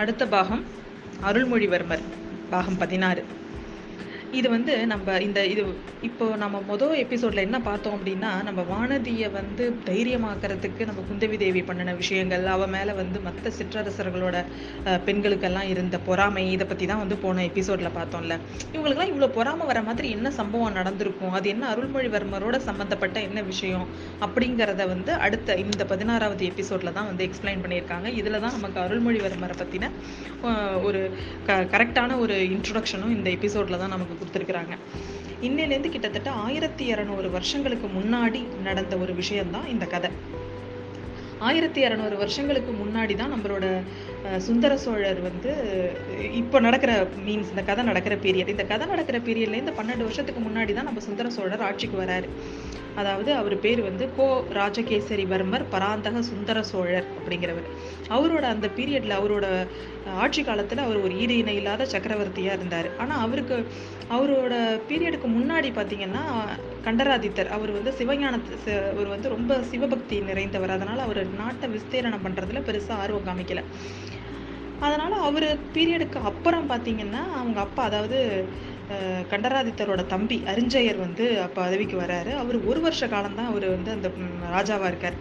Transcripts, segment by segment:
அடுத்த பாகம் அருள்மொழிவர்மர் பாகம் பதினாறு. இது வந்து நம்ம இந்த இது இப்போ நம்ம மொதல் எபிசோட்ல என்ன பார்த்தோம் அப்படின்னா நம்ம வானதியை வந்து தைரியமாக்குறதுக்கு நம்ம குந்தவி தேவி பண்ணின விஷயங்கள் அவ மேலே வந்து மற்ற சிற்றரசர்களோட பெண்களுக்கெல்லாம் இருந்த பொறாமை இதை பற்றி தான் வந்து போன எபிசோட்ல பார்த்தோம்ல. இவங்களுக்குலாம் இவ்வளோ பொறாமை வர மாதிரி என்ன சம்பவம் நடந்திருக்கும்? அது என்ன அருள்மொழிவர்மரோட சம்மந்தப்பட்ட என்ன விஷயம்? அப்படிங்கிறத வந்து அடுத்த இந்த பதினாறாவது எபிசோட்ல தான் வந்து எக்ஸ்பிளைன் பண்ணியிருக்காங்க. இதில் தான் நமக்கு அருள்மொழிவர்மரை பற்றின ஒரு க கரெக்டான ஒரு இன்ட்ரொடக்ஷனும் இந்த எபிசோட்ல தான் நமக்கு கொடுத்துருக்குறாங்க. இன்னையிலேருந்து கிட்டத்தட்ட ஆயிரத்தி இரநூறு வருஷங்களுக்கு முன்னாடி நடந்த ஒரு விஷயம்தான் இந்த கதை. ஆயிரத்தி இரநூறு வருஷங்களுக்கு முன்னாடி தான் நம்மளோட அஹ், சுந்தர சோழர் வந்து இப்போ நடக்கிற மீன்ஸ் இந்த கதை நடக்கிற பீரியட் இந்த கதை நடக்கிற பீரியட்லேருந்து பன்னெண்டு வருஷத்துக்கு முன்னாடி தான் நம்ம சுந்தர சோழர் ஆட்சிக்கு வராரு. அதாவது அவர் பேர் வந்து கோ ராஜகேசரிவர்மர் பராந்தக சுந்தர சோழர் அப்படிங்கிறவர். அவரோட அந்த பீரியட்ல அவரோட ஆட்சி காலத்துல அவர் ஒரு ஈடு இணை இல்லாத சக்கரவர்த்தியா இருந்தார். ஆனா அவருக்கு அவரோட பீரியடுக்கு முன்னாடி பாத்தீங்கன்னா கண்டராதித்தர் அவர் வந்து சிவஞானத்து அவர் வந்து ரொம்ப சிவபக்தி நிறைந்தவர். அதனால அவர் நாட்டை விஸ்தீரணம் பண்றதுல பெருசா ஆர்வம் காமிக்கல. அதனால அவர் பீரியடுக்கு அப்புறம் பாத்தீங்கன்னா அவங்க அப்பா அதாவது கண்டராதித்தரோட தம்பி அரிஞ்சயர் வந்து அப்போ பதவிக்கு வராரு. அவர் ஒரு வருஷ காலம்தான் அவர் வந்து அந்த ராஜாவாக இருக்கார்.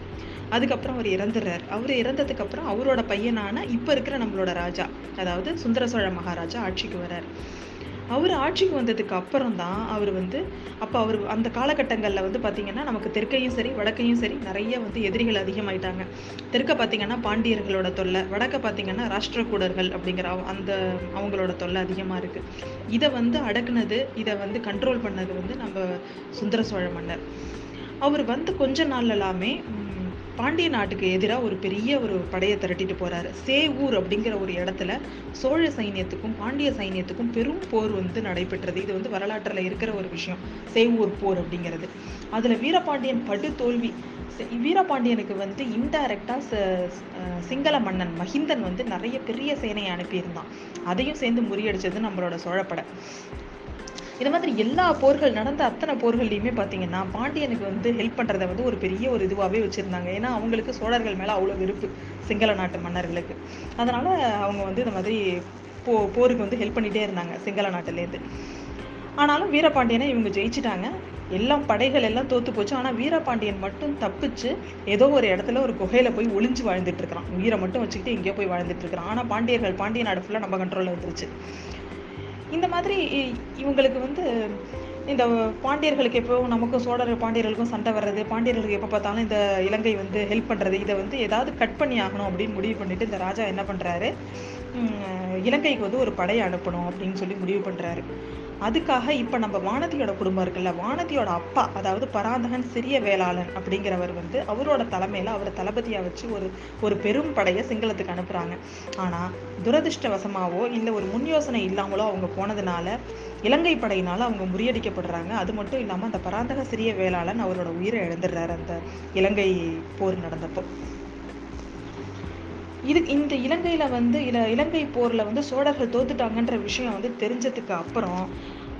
அதுக்கப்புறம் அவர் இறந்துடுறாரு. அவர் இறந்ததுக்கு அப்புறம் அவரோட பையனான இப்போ இருக்கிற நம்மளோட ராஜா அதாவது சுந்தர சோழ மகாராஜா ஆட்சிக்கு வர்றார் அவர் ஆட்சிக்கு வந்ததுக்கு அப்புறம் தான் அவர் வந்து அப்போ அவர் அந்த காலகட்டங்களில் வந்து பார்த்திங்கன்னா நமக்கு தெற்கையும் சரி வடக்கையும் சரி நிறைய வந்து எதிரிகள் அதிகமாயிட்டாங்க. தெற்க பார்த்தீங்கன்னா பாண்டியர்களோட தொல்லை வடக்க பார்த்தீங்கன்னா ராஷ்டிரகூடர்கள் அப்படிங்கிற அந்த அவங்களோட தொல்லை அதிகமாக இருக்குது இதை வந்து அடக்குனது இதை வந்து கண்ட்ரோல் பண்ணது வந்து நம்ம சுந்தர சோழ மன்னர். அவர் வந்து கொஞ்ச நாள் எல்லாமே பாண்டிய நாட்டுக்கு எதிராக ஒரு பெரிய ஒரு படையை திரட்டிட்டு போறாரு. சேவூர் அப்படிங்கிற ஒரு இடத்துல சோழ சைனியத்துக்கும் பாண்டிய சைனியத்துக்கும் பெரும் போர் வந்து நடைபெற்றது. இது வந்து வரலாற்றில் இருக்கிற ஒரு விஷயம். சேவூர் போர் அப்படிங்கிறது. அதுல வீரபாண்டியன் படு தோல்வி வீரபாண்டியனுக்கு வந்து இன்டைரக்டா சிங்கள மன்னன் மகிந்தன் வந்து நிறைய பெரிய சேனையை அனுப்பியிருந்தான். அதையும் சேர்ந்து முறியடிச்சது நம்மளோட சோழப்படை. இது மாதிரி எல்லா போர்கள் நடந்த அத்தனை போர்கள்லையுமே பார்த்தீங்கன்னா பாண்டியனுக்கு வந்து ஹெல்ப் பண்ணுறத வந்து ஒரு பெரிய ஒரு இதுவாகவே வச்சுருந்தாங்க. ஏன்னா அவங்களுக்கு சோழர்கள் மேலே அவ்வளோ வெறுப்பு சிங்கள நாட்டு மன்னர்களுக்கு. அதனால் அவங்க வந்து இந்த மாதிரி போ போருக்கு வந்து ஹெல்ப் பண்ணிகிட்டே இருந்தாங்க சிங்கள நாட்டிலேருந்து ஆனாலும் வீரபாண்டியனை இவங்க ஜெயிச்சிட்டாங்க. எல்லாம் படைகள் எல்லாம் தோத்து போச்சு. ஆனால் வீரபாண்டியன் மட்டும் தப்பிச்சு ஏதோ ஒரு இடத்துல ஒரு குகையில போய் ஒளிஞ்சு வாழ்ந்துட்டு இருக்கிறான். வீரை மட்டும் வச்சுக்கிட்டு எங்கேயோ போய் வாழ்ந்துட்டு இருக்கிறான். ஆனால் பாண்டியர்கள் பாண்டிய நாடு ஃபுல்லாக நம்ம கண்ட்ரோலில் வந்துருச்சு. இந்த மாதிரி இ- இவங்களுக்கு வந்து இந்த பாண்டியர்களுக்கு எப்போ நமக்கும் சோழர் பாண்டியர்களுக்கும் சண்டை வர்றது பாண்டியர்களுக்கு எப்போ பார்த்தாலும் இந்த இலங்கை வந்து ஹெல்ப் பண்ணுறது இதை வந்து ஏதாவது கட் பண்ணி ஆகணும் அப்படின்னு முடிவு பண்ணிட்டு இந்த ராஜா என்ன பண்ணுறாரு இலங்கைக்கு வந்து ஒரு படையை அனுப்பணும் அப்படின்னு சொல்லி முடிவு பண்ணுறாரு அதுக்காக இப்போ நம்ம வானதியோட குடும்பம் இருக்குல்ல வானதியோட அப்பா அதாவது பராந்தகன் சிறிய வேளாளன் அப்படிங்கிறவர் வந்து அவரோட தலைமையில் அவரை தளபதியாக வச்சு ஒரு ஒரு பெரும் படையை சிங்களத்துக்கு அனுப்புகிறாங்க ஆனால் துரதிர்ஷ்டவசமாவோ இல்லை ஒரு முன் யோசனை இல்லாமலோ அவங்க போனதுனால இலங்கை படையினால் அவங்க முறியடிக்கப்படுறாங்க. அது மட்டும் இல்லாமல் அந்த பராந்தக சிறிய வேளாளன் அவரோட உயிரை இழந்துடுறாரு அந்த இலங்கை போர் நடந்தப்போ. இது இந்த இலங்கையில் வந்து இல இலங்கை போரில் வந்து சோழர்கள் தோத்துட்டாங்கன்ற விஷயம் வந்து தெரிஞ்சதுக்கு அப்புறம்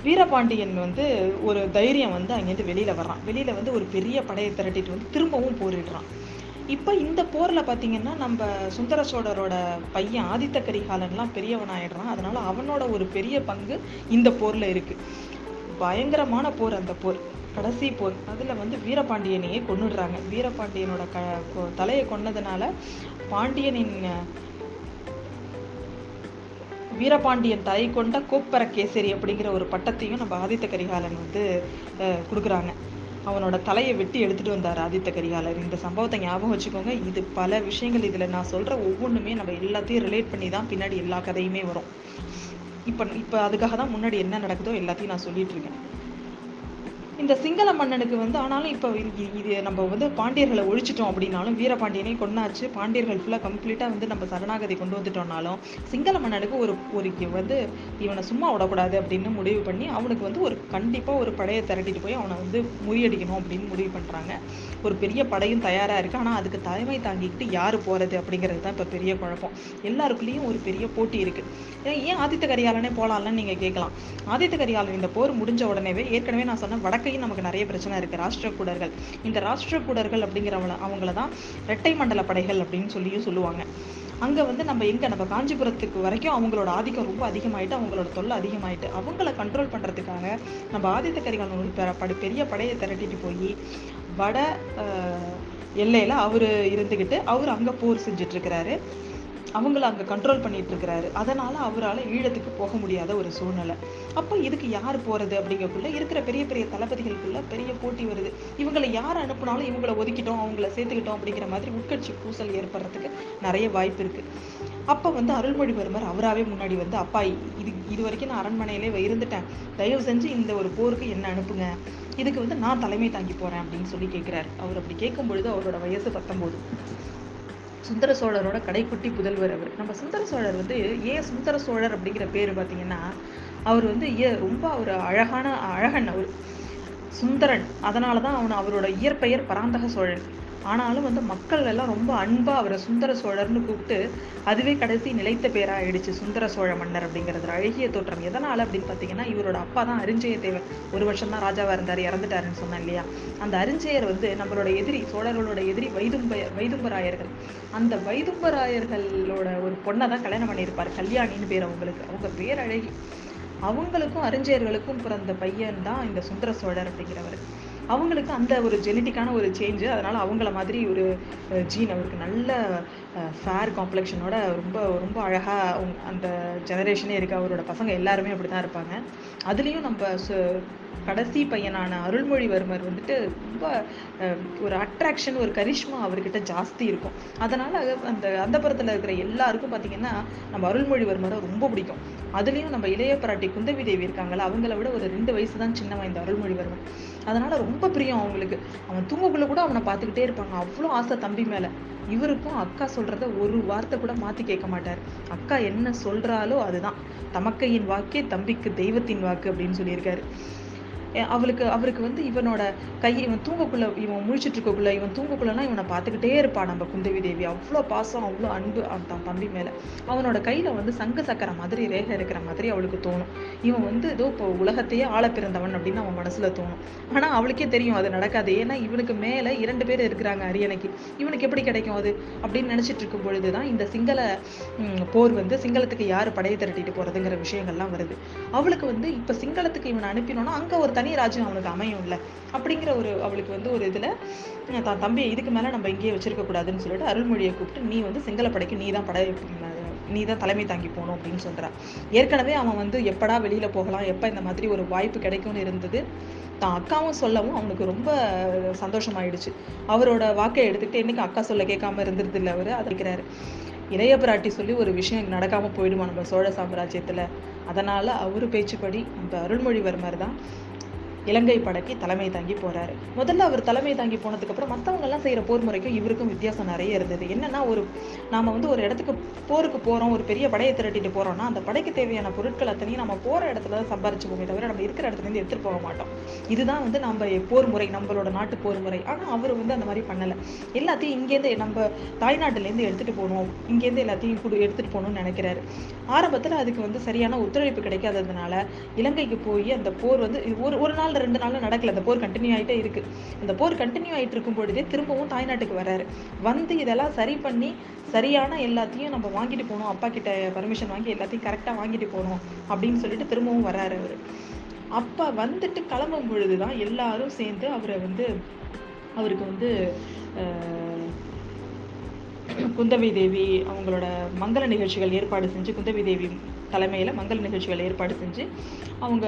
வீரபாண்டியன் வந்து ஒரு தைரியம் வந்து அங்கேருந்து வெளியில் வர்றான். வெளியில் வந்து ஒரு பெரிய படையை திரட்டிட்டு வந்து திரும்பவும் போரிடுறான். இப்போ இந்த போரில் பார்த்தீங்கன்னா நம்ம சுந்தர சோழரோட பையன் ஆதித்த கரிகாலன்லாம் பெரியவன் ஆயிடுறான். அதனால அவனோட ஒரு பெரிய பங்கு இந்த போரில் இருக்குது பயங்கரமான போர் அந்த போர். கடைசி போர். அதில் வந்து வீரபாண்டியனையே கொண்டுடுறாங்க வீரபாண்டியனோட க கொ- தலையை கொன்னதுனால பாண்டியனின் வீரபாண்டியன் தலை கொண்ட கோப்பரகேசரி அப்படிங்கிற ஒரு பட்டத்தையும் நம்ம ஆதித்த கரிகாலன் வந்து கொடுக்குறாங்க. அவனோட தலையை வெட்டி எடுத்துட்டு வந்தார் ஆதித்த கரிகாலர். இந்த சம்பவத்தை ஞாபகம் வச்சுக்கோங்க. இது பல விஷயங்கள் இதில் நான் சொல்கிற ஒவ்வொன்றுமே நம்ம எல்லாத்தையும் ரிலேட் பண்ணி தான் பின்னாடி எல்லா கதையுமே வரும். இப்போ இப்போ அதுக்காக தான் முன்னாடி என்ன நடக்குதோ எல்லாத்தையும் நான் சொல்லிட்டு இருக்கேன். இந்த சிங்கள மன்னனுக்கு வந்து ஆனாலும் இப்போ இது நம்ம வந்து பாண்டியர்களை ஒழிச்சிட்டோம் அப்படின்னாலும் வீரபாண்டியனை கொண்டாச்சு பாண்டியர்கள் ஃபுல்லாக கம்ப்ளீட்டாக வந்து நம்ம சரணாகதி கொண்டு வந்துட்டோம்னாலும் சிங்கள மன்னனுக்கு ஒரு ஒரு வந்து இவனை சும்மா விடக்கூடாது அப்படின்னு முடிவு பண்ணி அவனுக்கு வந்து ஒரு கண்டிப்பாக ஒரு படையை திரட்டிட்டு போய் அவனை வந்து முறியடிக்கணும் அப்படின்னு முடிவு பண்ணுறாங்க ஒரு பெரிய படையும் தயாராக இருக்குது ஆனால் அதுக்கு தலைமை தாங்கிக்கிட்டு யார் போகிறது அப்படிங்கிறது தான் இப்போ பெரிய குழப்பம். எல்லாருக்குள்ளேயும் ஒரு பெரிய போட்டி இருக்குது ஏன் ஏன் ஆதித்த கரிகாலனே போகலாம்னு நீங்கள் கேட்கலாம். ஆதித்த கரிகாலன் இந்த போர் முடிஞ்ச உடனேவே ஏற்கனவே நான் சொன்ன வடக்கையும் நமக்கு நிறைய பிரச்சனை இருக்கு. ராஷ்டிரகூடர்கள் இந்த ராஷ்டிரக்கூடர்கள் அப்படிங்கிறவங்கள அவங்கள தான் இரட்டை மண்டல படைகள் அப்படின்னு சொல்லியும் சொல்லுவாங்க. அங்கே வந்து நம்ம எங்கே? நம்ம காஞ்சிபுரத்துக்கு வரைக்கும் அவங்களோட ஆதிக்கம் ரொம்ப அதிகமாயிட்டு அவங்களோட தொல்லை அதிகமாயிட்டு அவங்கள கண்ட்ரோல் பண்ணுறதுக்காக நம்ம ஆதித்த கரிகாலன் பெ- படு- பெரிய படையை திரட்டிட்டு போய் வட எல்லையில் அவர் இருந்துக்கிட்டு அவர் அங்கே போர் செஞ்சுட்டு இருக்கிறாரு. அவங்கள அங்கே கண்ட்ரோல் பண்ணிட்டு இருக்கிறாரு அதனால அவரால் ஈழத்துக்கு போக முடியாத ஒரு சூழ்நிலை. அப்போ இதுக்கு யார் போறது அப்படிங்கக்குள்ள இருக்கிற பெரிய பெரிய தளபதிகளுக்குள்ள பெரிய போட்டி வருது. இவங்களை யார் அனுப்புனாலும் இவங்களை ஒதுக்கிட்டோம் அவங்கள சேர்த்துக்கிட்டோம் அப்படிங்கிற மாதிரி உட்கட்சி பூசல் ஏற்படுறதுக்கு நிறைய வாய்ப்பு இருக்கு. அப்போ வந்து அருள்மொழிவர்மர் அவராவே முன்னாடி வந்து அப்பா இது இது வரைக்கும் நான் அரண்மனையிலே இருந்துட்டேன். தயவு செஞ்சு இந்த ஒரு போருக்கு என்ன அனுப்புங்க. இதுக்கு வந்து நான் தலைமை தாங்கி போகிறேன் அப்படின்னு சொல்லி கேட்குறாரு அவர் அப்படி கேட்கும் பொழுது அவரோட வயசு பத்தொம்போது சுந்தர சோழரோட கடைக்குட்டி புதல்வர் அவர். நம்ம சுந்தர சோழர் வந்து ஏன் சுந்தர சோழர் அப்படிங்கிற பேர் பார்த்தீங்கன்னா அவர் வந்து ஏ ரொம்ப ஒரு அழகான அழகன் அவர். சுந்தரன். அதனால தான் அவன் அவரோட இயற்பெயர் பராந்தக சோழன். ஆனாலும் வந்து மக்கள் எல்லாம் ரொம்ப அன்பாக அவரை சுந்தர சோழர்னு கூப்பிட்டு அதுவே கடைசி நிலைத்த பேராயிடுச்சு சுந்தர சோழ மன்னர் அப்படிங்கிறது அழகிய தோற்றம். எதனால அப்படின்னு பார்த்தீங்கன்னா இவரோட அப்பா தான் அரிஞ்சய ஒரு வருஷம் தான் ராஜாவாக இருந்தார் இறந்துட்டாருன்னு சொன்னேன் இல்லையா? அந்த அரிஞ்சயர் வந்து நம்மளோட எதிரி சோழர்களோட எதிரி வைதும்ப வைதும்பராயர்கள். அந்த வைதும்பராயர்களோட ஒரு பொண்ணை தான் கல்யாணம் பண்ணியிருப்பார் கல்யாணின்னு பேர் அவங்களுக்கு. அவங்க பேர் அழகி அவங்களுக்கும் அறிஞர்களுக்கும் பிறந்த பையன் தான் இந்த சுந்தர சோழர் அப்படிங்கிறவர். அவங்களுக்கு அந்த ஒரு ஜெனட்டிக்கான ஒரு சேஞ்சு அதனால் அவங்கள மாதிரி ஒரு ஜீன் அவருக்கு நல்ல ஃபேர் காம்ப்ளெக்ஷனோட ரொம்ப ரொம்ப அழகாக அந்த ஜெனரேஷனே இருக்குது அவரோட பசங்க எல்லாருமே அப்படிதான் இருப்பாங்க. அதுலேயும் நம்ம சு- கடைசி பையனான அருள்மொழிவர்மர் வந்துட்டு ரொம்ப ஒரு அட்ராக்ஷன் ஒரு கரிஷ்மா அவர்கிட்ட ஜாஸ்தி இருக்கும். அதனால அந்த அந்த இருக்கிற எல்லாருக்கும் பார்த்தீங்கன்னா நம்ம அருள்மொழிவர்மரை ரொம்ப பிடிக்கும். அதுலேயும் நம்ம இளைய பிராட்டி குந்தவி தேவி இருக்காங்களா அவங்கள விட ஒரு ரெண்டு வயசு தான் சின்னவன் இந்த அருள்மொழிவர்மன் அதனால ரொம்ப பிரியம் அவங்களுக்கு. அவன் தூங்கக்குள்ளே கூட அவனை பார்த்துக்கிட்டே இருப்பாங்க. அவ்வளோ ஆசை தம்பி மேலே. இவருக்கும் அக்கா சொல்கிறத ஒரு வார்த்தை கூட மாற்றி கேட்க மாட்டார். அக்கா என்ன சொல்கிறாலோ அதுதான். தமக்கையின் வாக்கே தம்பிக்கு தெய்வத்தின் வாக்கு அப்படின்னு சொல்லியிருக்காரு. அவளுக்கு அவருக்கு வந்து இவனோட கை இவன் தூங்கக்குள்ள இவன் முழிச்சிட்டு இருக்கக்குள்ள இவன் தூங்கக்குள்ளனா இவனை பார்த்துக்கிட்டே இருப்பான் நம்ம குந்தவி தேவி. அவ்வளோ பாசம் அவ்வளோ அன்பு அந்த தம்பி மேலே. அவனோட கையில் வந்து சங்கு சக்கர மாதிரி ரேகை இருக்கிற மாதிரி அவளுக்கு தோணும். இவன் வந்து ஏதோ இப்போ உலகத்தையே ஆள பிறந்தவன் அப்படின்னு அவன் மனசுல தோணும். ஆனால் அவளுக்கே தெரியும் அது நடக்காது. ஏன்னா இவனுக்கு மேலே இரண்டு பேர் இருக்கிறாங்க அரியணைக்கு. இவனுக்கு எப்படி கிடைக்கும் அது? அப்படின்னு நினைச்சிட்டு இருக்கும் பொழுது தான் இந்த சிங்கள போர் வந்து சிங்களத்துக்கு யார் படையை திரட்டிட்டு போறதுங்கிற விஷயங்கள்லாம் வருது. அவளுக்கு வந்து இப்போ சிங்களத்துக்கு இவனை அனுப்பினோன்னா அங்கே ஒரு தனி ராஜ்யம் அவனுக்கு அமையும்ல. அப்படிங்கிற ஒரு அவளுக்கு வந்து ஒரு இதில் தான் தம்பி இதுக்கு மேலே நம்ம இங்கேயே வச்சிருக்க கூடாதுன்னு சொல்லிட்டு அருள்மொழியை கூப்பிட்டு நீ வந்து சிங்கள படைக்கு நீ தான் படை நீ தான் தலைமை தாங்கி போகணும் அப்படின்னு சொல்கிறான் ஏற்கனவே அவன் வந்து எப்படா வெளியில் போகலாம் எப்போ இந்த மாதிரி ஒரு வாய்ப்பு கிடைக்கும்னு இருந்தது தான் அக்காவும் சொல்லவும் அவனுக்கு ரொம்ப சந்தோஷமாயிடுச்சு. அவரோட வாக்கை எடுத்துக்கிட்டு என்னைக்கு அக்கா சொல்ல கேட்காம இருந்திருது இல்லை அவர் அதை இளைய பிராட்டி சொல்லி ஒரு விஷயம் நடக்காமல் போயிடுமா நம்ம சோழ சாம்ராஜ்யத்தில்? அதனால் அவரு பேச்சுப்படி நம்ம அருள்மொழிவர்மர் தான் இலங்கை படைக்கு தலைமை தாங்கி போறாரு. முதல்ல அவர் தலைமை தாங்கி போனதுக்கு அப்புறம் மத்தவங்க எல்லாம் செய்யற போர் முறைக்கும் இவருக்கும் வித்தியாசம் நிறைய இருந்தது. என்னன்னா ஒரு நாம வந்து ஒரு இடத்துக்கு போருக்கு போறோம் ஒரு பெரிய படையை திரட்டிட்டு போறோம்னா அந்த படைக்கு தேவையான பொருட்கள் அத்தனையும் நம்ம போற இடத்துல தான் சம்பாரிச்சுப்போமே தவிர நம்ம இருக்கிற இடத்துல இருந்து எடுத்துட்டு போக மாட்டோம். இதுதான் வந்து நம்ம போர் முறை நம்மளோட நாட்டு போர் முறை. ஆனா அவர் வந்து அந்த மாதிரி பண்ணல. எல்லாத்தையும் இங்கேருந்து நம்ம தாய்நாட்டிலேருந்து எடுத்துகிட்டு எடுத்துட்டு போகணும். இங்கேருந்து எல்லாத்தையும் குடு எடுத்துட்டு போகணும்னு நினைக்கிறாரு. ஆரம்பத்துல அதுக்கு வந்து சரியான ஒத்துழைப்பு கிடைக்காததுனால இலங்கைக்கு போய் அந்த போர் வந்து ஒரு ஒரு நாள் ரெண்டு நாள்ல நடக்கல. அந்த போர் கண்டினியூ ஆகிட்டே இருக்கு. அந்த போர் கண்டினியூ ஆகிட்டு இருக்கும் பொழுதே திரும்பவும் தாய்நாட்டுக்கு வர்றாரு வந்து இதெல்லாம் சரி பண்ணி சரியான எல்லாத்தையும் நம்ம வாங்கிட்டு போகணும். அப்பா கிட்ட பர்மிஷன் வாங்கி எல்லாத்தையும் கரெக்டாக வாங்கிட்டு போகணும் அப்படின்னு சொல்லிட்டு திரும்பவும் வர்றாரு அவர். அப்பா வந்துட்டு கிளம்பும் பொழுது தான் எல்லாரும் சேர்ந்து அவரை வந்து அவருக்கு வந்து குந்தவி தேவி அவங்களோட மங்கள நிகழ்ச்சிகள் ஏற்பாடு செஞ்சு குந்தவை தேவி தலைமையில் மங்கள நிகழ்ச்சிகள் ஏற்பாடு செஞ்சு அவங்க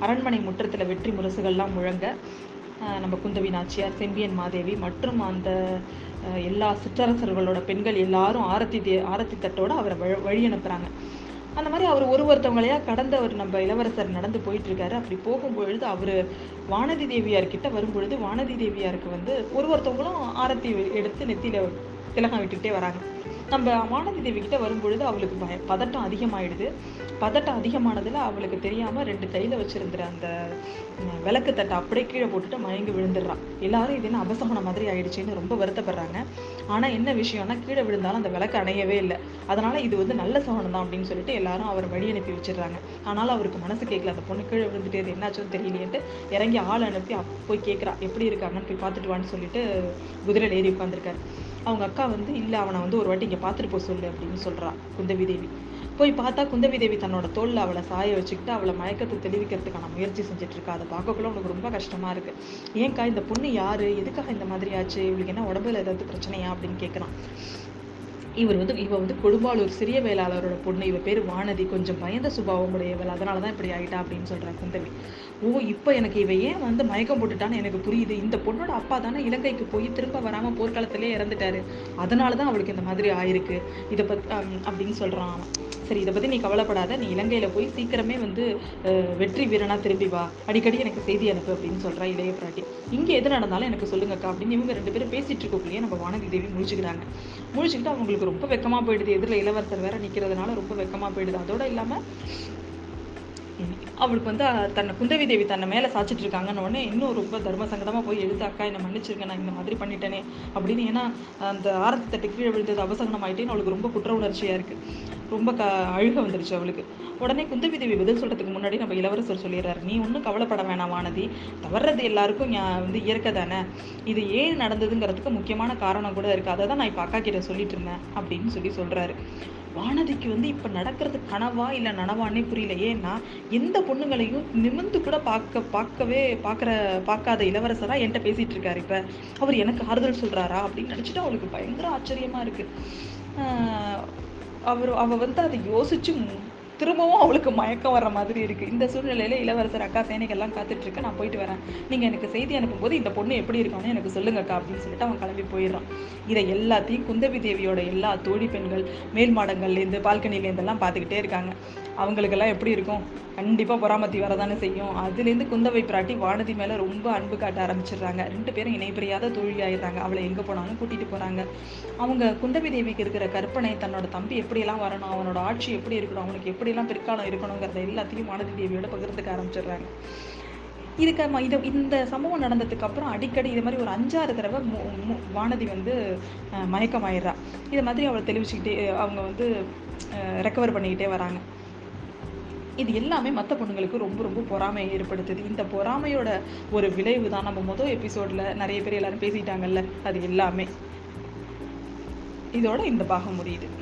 அரண்மனை முற்றத்தில் வெற்றி முரசுகள்லாம் முழங்க நம்ம குந்தவி நாச்சியார் செம்பியன் மாதேவி மற்றும் அந்த எல்லா சிற்றரசர்களோட பெண்கள் எல்லாரும் ஆரத்தி தே ஆரத்தி தட்டோடு அவரை வழி வழி அனுப்புகிறாங்க அந்த மாதிரி அவர் ஒரு ஒருத்தவங்களையா கடந்த ஒரு நம்ம இளவரசர் நடந்து போயிட்டுருக்காரு. அப்படி போகும்பொழுது அவர் வானதி தேவியார் கிட்ட வரும்பொழுது வானதி தேவியாருக்கு வந்து ஒரு ஒருத்தவங்களும் ஆரத்தி எடுத்து நெத்தியில் திலகம் விட்டுக்கிட்டே வராங்க. நம்ம வானதி தேவி கிட்ட வரும்பொழுது அவளுக்கு பய பதட்டம் அதிகமாயிடுது. பதட்டம் அதிகமானதில் அவளுக்கு தெரியாமல் ரெண்டு கையில் வச்சுருந்த அந்த விளக்கு தட்டை அப்படியே கீழே போட்டுட்டு மயங்கி விழுந்துடுறான். எல்லாரும் இது என்ன அபசகுன மாதிரி ஆயிடுச்சுன்னு ரொம்ப வருத்தப்படுறாங்க. ஆனால் என்ன விஷயம்னா கீழே விழுந்தாலும் அந்த விளக்கு அணையவே இல்லை. அதனால் இது வந்து நல்ல சகுனம் தான் அப்படின்னு சொல்லிட்டு எல்லாரும் அவர் வழி அனுப்பி வச்சிடுறாங்க. ஆனாலும் அவருக்கு மனசு கேட்கல அந்த பொண்ணு கீழே விழுந்துட்டு இது என்னாச்சுன்னு தெரியலையேன்ட்டு இறங்கி ஆள் அனுப்பி போய் கேட்குறா எப்படி இருக்காங்கன்னு போய் பார்த்துட்டு வான்னு சொல்லிட்டு குதிரையில் ஏறி உட்காந்துருக்காரு அவங்க அக்கா வந்து இல்லை அவனை வந்து ஒரு வாட்டி இங்கே பார்த்துட்டு போக சொல்லு அப்படின்னு சொல்கிறான் குந்தவி தேவி. போய் பார்த்தா குந்தவி தேவி தன்னோட தோல்ல அவளை சாய வச்சுக்கிட்டு அவளை மயக்கத்தை தெளிவிக்கிறதுக்கான முயற்சி செஞ்சுட்டு இருக்கா அதை பார்க்கக்குள்ள உனக்கு ரொம்ப கஷ்டமா இருக்கு. ஏன்க்கா இந்த பொண்ணு யாரு? எதுக்காக இந்த மாதிரி ஆச்சு? இவளுக்கு என்ன உடம்புல ஏதாவது பிரச்சனையா? அப்படின்னு கேட்குறான் இவர் வந்து இவ வந்து கொடும்பாளூர் சிறிய வேளாளரோட பொண்ணு. இவ பேர் வானதி. கொஞ்சம் பயந்த சுபாவம் உடையவள் அதனால தான் இப்படி ஆயிட்டா அப்படின்னு சொல்கிறா குந்தவி. ஓ இப்போ எனக்கு இவ ஏன் வந்து மயக்கம் போட்டுட்டான்னு எனக்கு புரியுது. இந்த பொண்ணோட அப்பா தானே இலங்கைக்கு போய் திரும்ப வராமல் போர்க்காலத்திலே இறந்துட்டாரு. அதனால தான் அவளுக்கு இந்த மாதிரி ஆயிருக்கு. இதை பத் அப்படின்னு சொல்கிறான் அவன் சரி இதை பற்றி நீ கவலைப்படாத. நீ இலங்கையில் போய் சீக்கிரமே வந்து வெற்றி வீரனா திரும்பி வா. அடிக்கடி எனக்கு செய்தி அனுப்பு அப்படின்னு சொல்கிறான் இளைய பிராட்டி. இங்கே எது நடந்தாலும் எனக்கு சொல்லுங்கக்கா அப்படின்னு இவங்க ரெண்டு பேரும் பேசிகிட்டு இருக்கக்குள்ளேயே நம்ம வானதி தேவி முழிச்சுக்கிறாங்க. முழிச்சுக்கிட்டு அவங்களுக்கு ரொம்ப வெக்கமா போயிடுது. எதிரில் இளவரசர் வேற நிக்கிறதுனால ரொம்ப வெக்கமா போயிடுது. அதோட இல்லாம அவளுக்கு வந்து தன்னை குந்தவி தேவி தன்னை மேலே சாச்சிட்டு இருக்காங்கன்னு உடனே இன்னும் ரொம்ப தர்ம சங்கதமாக போய் எழுத்து அக்கா என்னை மன்னிச்சிருக்கேன் நான் இந்த மாதிரி பண்ணிட்டேனே அப்படின்னு. ஏன்னா அந்த ஆரத்தி தட்டு கீழே விழுந்தது அபசகனம் ஆகிட்டேன்னு அவளுக்கு ரொம்ப குற்ற உணர்ச்சியாக இருக்குது ரொம்ப க அழுக வந்துருச்சு அவளுக்கு. உடனே குந்தவி தேவி பதில் சொல்கிறதுக்கு முன்னாடி நம்ம இளவரசர் சொல்லிடுறாரு நீ ஒன்றும் கவலைப்பட வேணாம் வானதி. தவறுறது எல்லாருக்கும் வந்து இயற்கை தானே. இது ஏன் நடந்ததுங்கிறதுக்கு முக்கியமான காரணம் கூட இருக்குது அதை தான் நான் இப்போ அக்கா கிட்ட சொல்லிட்டு இருந்தேன் அப்படின்னு சொல்லி சொல்கிறாரு வானதிக்கு வந்து இப்போ நடக்கிறது கனவா இல்லை நனவான்னே புரியல. ஏன்னா எந்த பொண்ணுங்களையும் நிமிர்ந்து கூட பார்க்க பார்க்கவே பார்க்குற பார்க்காத இளவரசராக என்கிட்ட பேசிகிட்டு இருக்காரு. இப்போ அவர் எனக்கு ஆறுதல் சொல்கிறாரா அப்படின்னு நினச்சிட்டு அவளுக்கு பயங்கர ஆச்சரியமாக இருக்குது அவர் அவள் வந்து அதை யோசிச்சு திரும்பவும் அவளுக்கு மயக்கம் வர மாதிரி இருக்குது இந்த சூழ்நிலையில் இளவரசர் அக்கா சேனைகள்லாம் காத்துட்ருக்கு. நான் போயிட்டு வரேன். நீங்கள் எனக்கு செய்தி அனுப்பும்போது இந்த பொண்ணு எப்படி இருக்கான்னு எனக்கு சொல்லுங்க அக்கா அப்படின்னு சொல்லிட்டு அவன் கிளம்பி போயிடுறான். இதை எல்லாத்தையும் குந்தவி தேவியோட எல்லா தோழி பெண்கள் மேல் மாடங்கள்லேருந்து பால்கனிலேருந்தெல்லாம் பார்த்துக்கிட்டே இருக்காங்க. அவங்களுக்கெல்லாம் எப்படி இருக்கும்? கண்டிப்பாக பொறாமத்தி வரதானே செய்யும். அதுலேருந்து குந்தவை பிராட்டி வானதி மேலே ரொம்ப அன்பு காட்ட ஆரம்பிச்சிடுறாங்க. ரெண்டு பேரும் இணைப்பிரியாத தோழி ஆயிடுறாங்க அவளை எங்கே போனாலும் கூட்டிகிட்டு போகிறாங்க அவங்க குந்தவி தேவிக்கு இருக்கிற கற்பனை தன்னோட தம்பி எப்படியெல்லாம் வரணும் அவனோட ஆட்சி எப்படி இருக்கணும் அவனுக்கு எப்படிலாம் பிற்காலம் இருக்கணுங்கிறத எல்லாத்தையும் வானதி தேவியோட பகிர்ந்துக்க ஆரம்பிச்சிடுறாங்க. இதுக்கு ம- இது இந்த சம்பவம் நடந்ததுக்கு அப்புறம் அடிக்கடி இது மாதிரி ஒரு அஞ்சாறு தடவை மு- மு- வானதி வந்து மயக்கமாயிடுறா. இது மாதிரி அவளை தெளிவிச்சுக்கிட்டே அவங்க வந்து ரெக்கவர் பண்ணிக்கிட்டே வராங்க. இது எல்லாமே மற்ற பொண்ணுங்களுக்கு ரொம்ப ரொம்ப பொறாமையை ஏற்படுத்துது. இந்த பொறாமையோட ஒரு விளைவு தான் நம்ம முதல் எபிசோடில் நிறைய பேர் எல்லாரும் பேசிட்டாங்கல்ல அது எல்லாமே. இதோட இந்த பாகம் முடியுது.